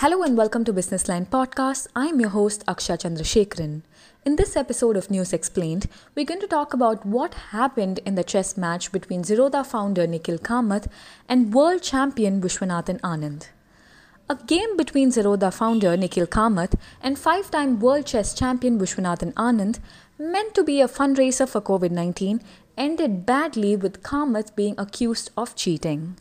Hello and welcome to Business Line Podcast. I'm your host Aksha Chandrasekharan. In this episode of News Explained, we're going to talk about what happened in the chess match between Zerodha founder Nikhil Kamath and world champion Vishwanathan Anand. A game between Zerodha founder Nikhil Kamath and five-time world chess champion Vishwanathan Anand, meant to be a fundraiser for COVID-19, ended badly with Kamath being accused of cheating.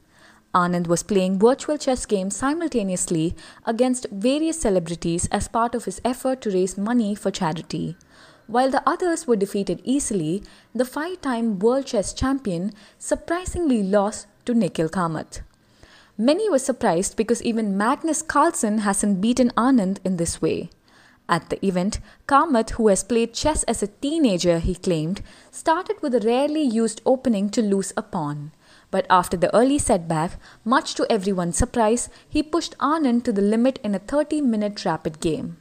Anand was playing virtual chess games simultaneously against various celebrities as part of his effort to raise money for charity. While the others were defeated easily, the five time world chess champion surprisingly lost to Nikhil Kamath. Many were surprised because even Magnus Carlsen hasn't beaten Anand in this way. At the event, Kamath, who has played chess as a teenager, he claimed, started with a rarely used opening to lose a pawn. But after the early setback, much to everyone's surprise, he pushed Anand to the limit in a 30 minute rapid game.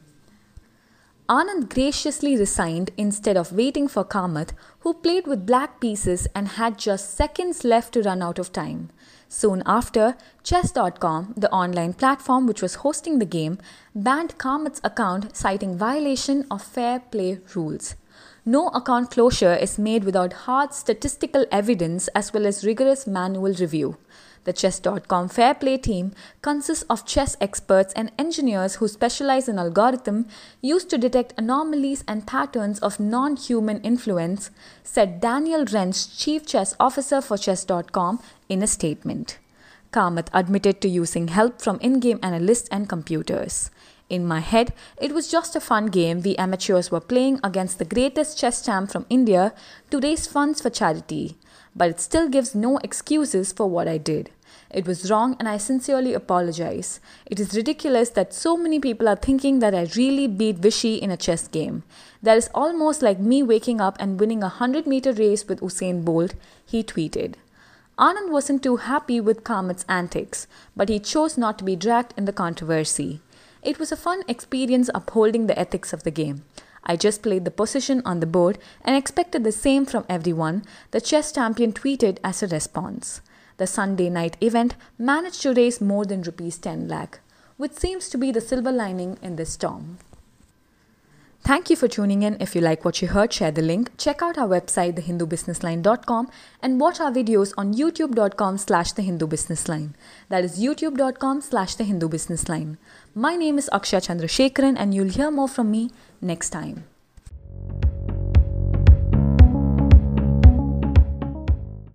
Anand graciously resigned instead of waiting for Kamath, who played with black pieces and had just seconds left to run out of time. Soon after, Chess.com, the online platform which was hosting the game, banned Kamath's account citing violation of fair play rules. No account closure is made without hard statistical evidence as well as rigorous manual review. The Chess.com Fair Play team consists of chess experts and engineers who specialize in algorithm used to detect anomalies and patterns of non-human influence, said Daniel Rensch, chief chess officer for Chess.com, in a statement. Kamath admitted to using help from in-game analysts and computers. In my head, it was just a fun game the amateurs were playing against the greatest chess champ from India to raise funds for charity. But it still gives no excuses for what I did. It was wrong and I sincerely apologize. It is ridiculous that so many people are thinking that I really beat Vishy in a chess game. That is almost like me waking up and winning a 100 meter race with Usain Bolt, he tweeted. Anand wasn't too happy with Kamath's antics, but he chose not to be dragged in the controversy. It was a fun experience upholding the ethics of the game. I just played the position on the board and expected the same from everyone, the chess champion tweeted as a response. The Sunday night event managed to raise more than rupees 10 lakh, which seems to be the silver lining in this storm. Thank you for tuning in. If you like what you heard, share the link. Check out our website, thehindubusinessline.com and watch our videos on youtube.com slash thehindubusinessline. That is youtube.com slash thehindubusinessline. My name is Aksha Chandrasekharan and you'll hear more from me next time.